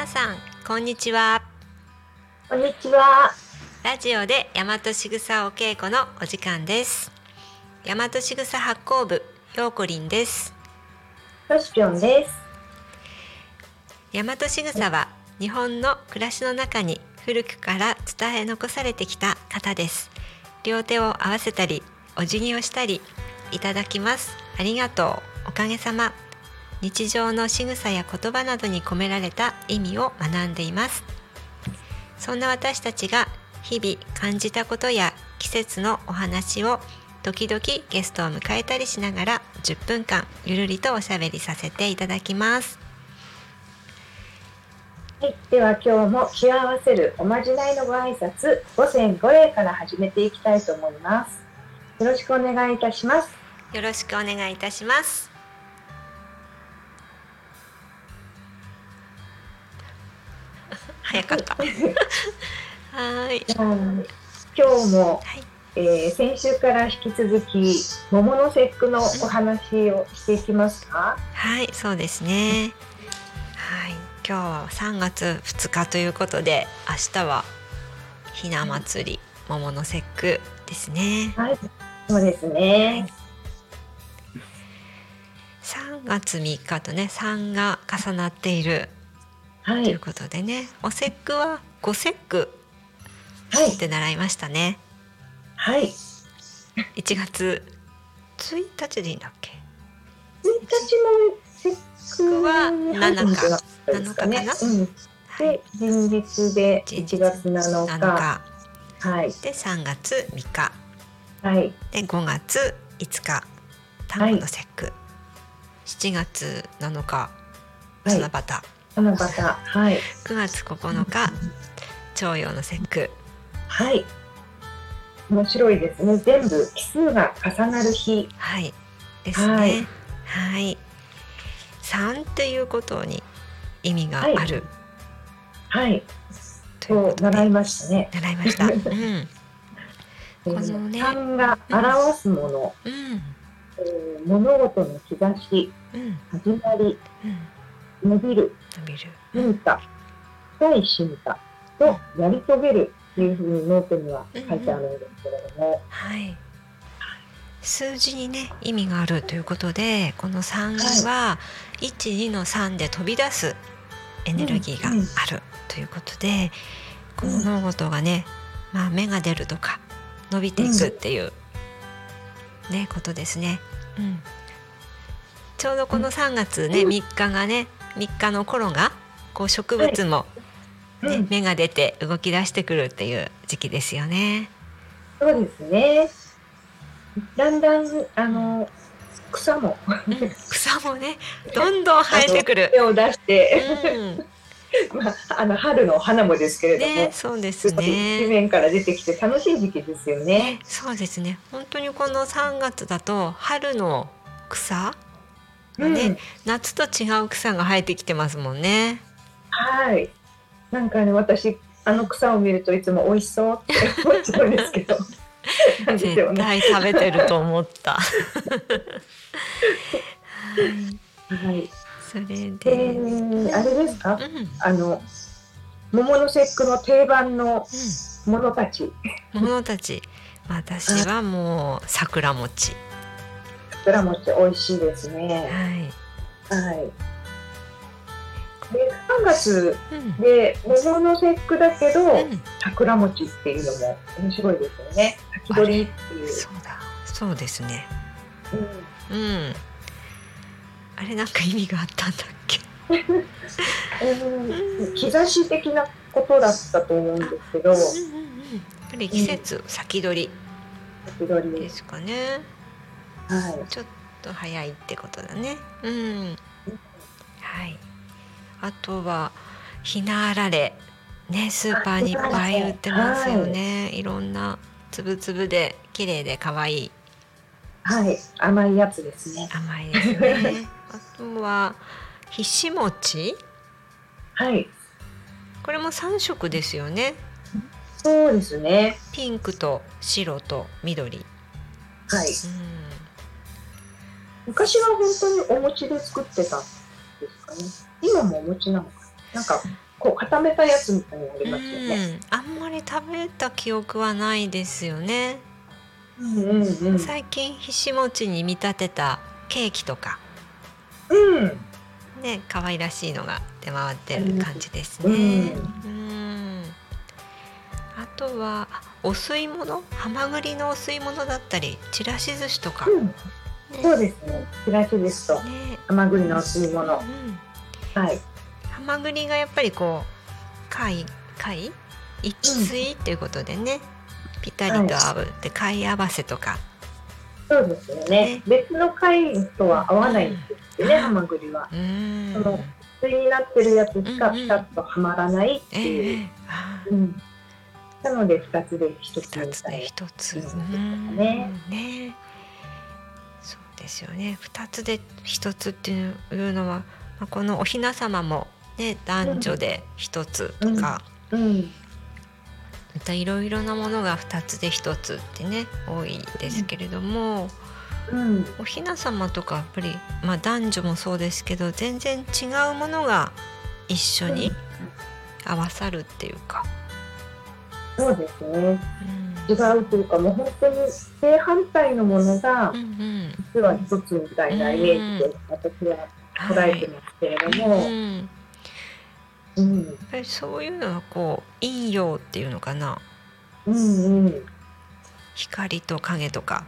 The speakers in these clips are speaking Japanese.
皆さんこんにちは。こんにちは。ラジオで大和しぐさお稽古のお時間です。大和しぐさ発行部ようこりんです。よしぴょんです。大和しぐさは日本の暮らしの中に古くから伝え残されてきた型です。両手を合わせたりお辞儀をしたりいただきます。ありがとう。おかげさま日常の仕草や言葉などに込められた意味を学んでいますそんな私たちが日々感じたことや季節のお話を時々ゲストを迎えたりしながら10分間ゆるりとおしゃべりさせていただきますはい、では今日も気を合わせるおまじないのご挨拶五千五礼から始めていきたいと思います。よろしくお願いいたします。よろしくお願いいたします。早かった。はーい。今日も、はい。えー先週から引き続き桃の節句のお話をしていきますか？はい、そうですね。はい。今日は3月2日ということで、明日はひな祭り桃の節句ですね。はい、そうですね。3月3日とね、3が重なっているはい、ということでね、お節句は五節句はいっ、て習いましたね。はい。1月1日でいいんだっけ？一日も節句はに入るんじゃなかったですかね。7日うん。で、前日で1月7 7日。日はい。で3月3日はい。で5月5日端午の節句、7月7日はい七夕。はい。9月9日徴用の節句。はい。面白いですね。全部奇数が重なる日。はい。ですね。はい。はい。3っていうことに意味がある、はい。と習いましたね。習いました。うん。えこのね三が表すもの、うん。えー物事の兆し、うん。始まり、うん伸びる、伸びる。進化、深い進化とやり遂げるっていうふうにノートには書いてあるんですけれども、はい。数字にね意味があるということでこの3は12の3で飛び出すエネルギーがあるということで、この物事がね、まあ、芽が出るとか伸びていくっていう、ねことですね。うん、ちょうどこの3月ね、うん。3日がね3日の頃がこう植物も、ねうん芽が出て動き出してくるっていう時期ですよね。そうですね。だんだんあの草もうん草もねどんどん生えてくる。手を出して、うん、まあ、あの春の花もですけれども、ねそうですすごい地ね。面から出てきて楽しい時期ですよね。そうですね。本当にこの3月だと春の草うん、ね夏と違う草が生えてきてますもんね。はい。なんかね、私、あの草を見るといつも美味しそうって思っちゃうんですけど。絶ね。対食べてると思った。はいはい。それでで、、あれですか？うん、うん、あの、桃の節句の定番のものたち、者たち。私はもう桜餅。桜餅美味しいですね。はい。はい。で、3月うん。で桃の節句だけど、うん、桜餅っていうのも面白いですよね。先取りっていう。そうだ。そうですね。うんうん。あれなんか意味があったんだっけ？うん兆し的なことだったと思うんですけど、うんうんうん。やっぱり季節先取り先取りですかね。はい。ちょっと早いってことだね。うん。はい。あとはひなあられねスーパーにいっぱい売ってますよね。いろんなつぶつぶで綺麗で可愛いはい、甘いやつですね。甘いですね。あとはひし餅？はい、これも三色ですよね。そうですね。ピンクと白と緑。はい。うん。昔は本当にお餅で作ってたんですかね。今もお餅なのかな。なんかこう固めたやつみたいになりますよね。うん、あんまり食べた記憶はないですよね。うんうんうん。最近ひし餅に見立てたケーキとかうん。ね可愛らしいのが出回ってる感じですうね。んうん。あとはあお吸い物、ハマグリのお吸い物だったり、ちらし寿司とか。うん。ねそうですね。ちらしですとね甘栗のお吸い物。うん。はい。ハマグリがやっぱりこう貝貝一対っていうことでね、ぴったりと合うで貝合わせとか。そうですよね。別の貝とは合わないんですよね、うんハマグリは。うん。その普通になってるやつしかピタッとはまらないってえいう。えあうん。なので二つで一つ二つでみたい一つ。ねね。ですよね。二つで一つっていうのは、まあ、このお雛様もね男女で一つとか、な。うん。またいろいろなものが二つで一つってね多いですけれども、うん。お雛様とかやっぱりまあ男女もそうですけど全然違うものが一緒に合わさるっていうか。そうですね。うん違うというか、もう本当に正反対のものが実は一つみたいなイメージで私は捉えてますけれども、うんうん、やっぱりそういうのはこう陰陽っていうのかなうん、うん、光と影とか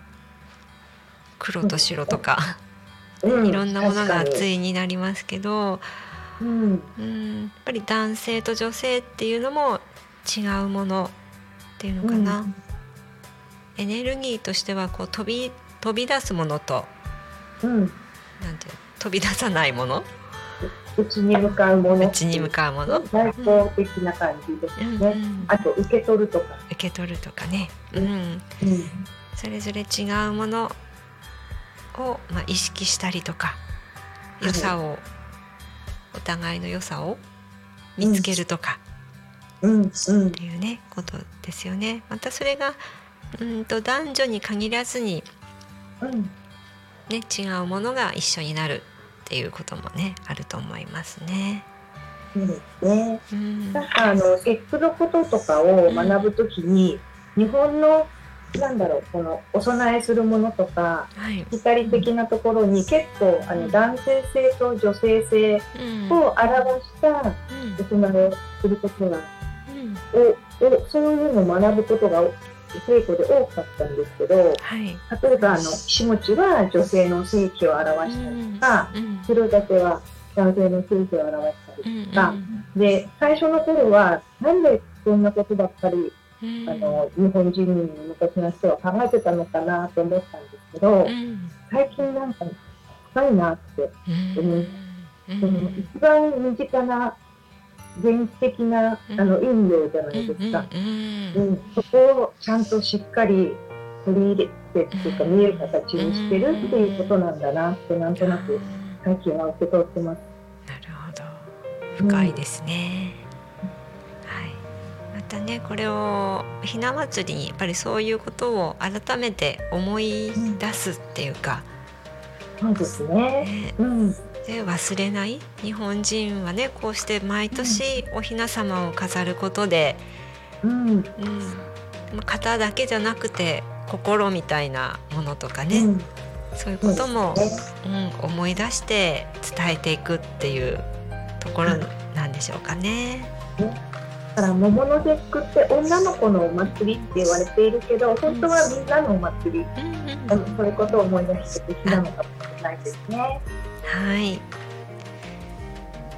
黒と白とか、うん、いろんなものが対になりますけど、にうん、うん、やっぱり男性と女性っていうのも違うものっていうのかな、エネルギーとしてはこう飛び飛び出すものとうん、なんていうの飛び出さないもの？うちに向かうもの、内に向かうもの、外交的な感じですうんね。うん。あと受け取るとか、受け取るとかね、ううん。ん、うん、それぞれ違うものを、まあ、意識したりとかい。良さを、お互いの良さを見つけるとかうん、うん。っ、ていうね、ことですよね。またそれがうんと男女に限らずに、うん、ね、違うものが一緒になるっていうこともねあると思いますね。そうですね。うん。なんかあの節句のこととかを学ぶときに、日本のなんだろうこのお供えするものとかはい。光的なところに結構あの男性性と女性性うん。を表したうん。お供えをすることがうん。おおそういうのを学ぶことが稽古で多かったんですけどはい。例えばあの下餅は女性の性器を表したりとかうん。白竹は男性の性器を表したりうんとか、で最初の頃はなんでそんなことばっかりうん。あの日本人に昔の人は考えてたのかなと思ったんですけど、うん。最近なんか深いなって、うん。うん。その一番身近な原始的なうん。あの陰陽じゃないですか、うんうんそこをちゃんとしっかり取り入れてっていうか見える形にしてるっていうことなんだなってなんとなく最近は受け取ってます。なるほど。深いですね、はい。またねこれをひな祭りにやっぱりそういうことを改めて思い出すっていうか、そうですね。ね、うん、で忘れない。日本人はねこうして毎年お雛様を飾ることで、うん、うん、型だけじゃなくて心みたいなものとかね、うん、そういうことも、そうん、思い出して伝えていくっていうところなんでしょうかね。だから桃の節句って女の子のお祭りって言われているけど本当はみんなのお祭り、うんそういうことを思い出して的なのかもしれないですね。はい。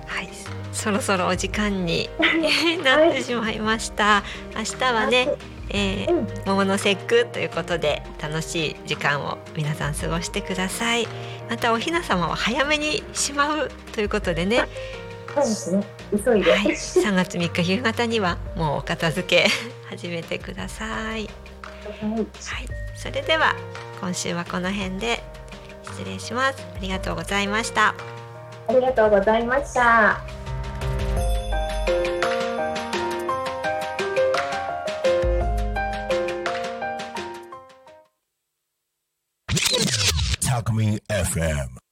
はい、そろそろお時間に なってしまいました。明日はね、えーうん。桃の節句ということで楽しい時間を皆さん過ごしてください。またおひな様は早めにしまうということでね、そうですね。急いで。はい、3月3日夕方にはもうお片付け 始めてください。はい。はい、それでは今週はこの辺で失礼しますありがとうございましたありがとうございました。Talk Me FM.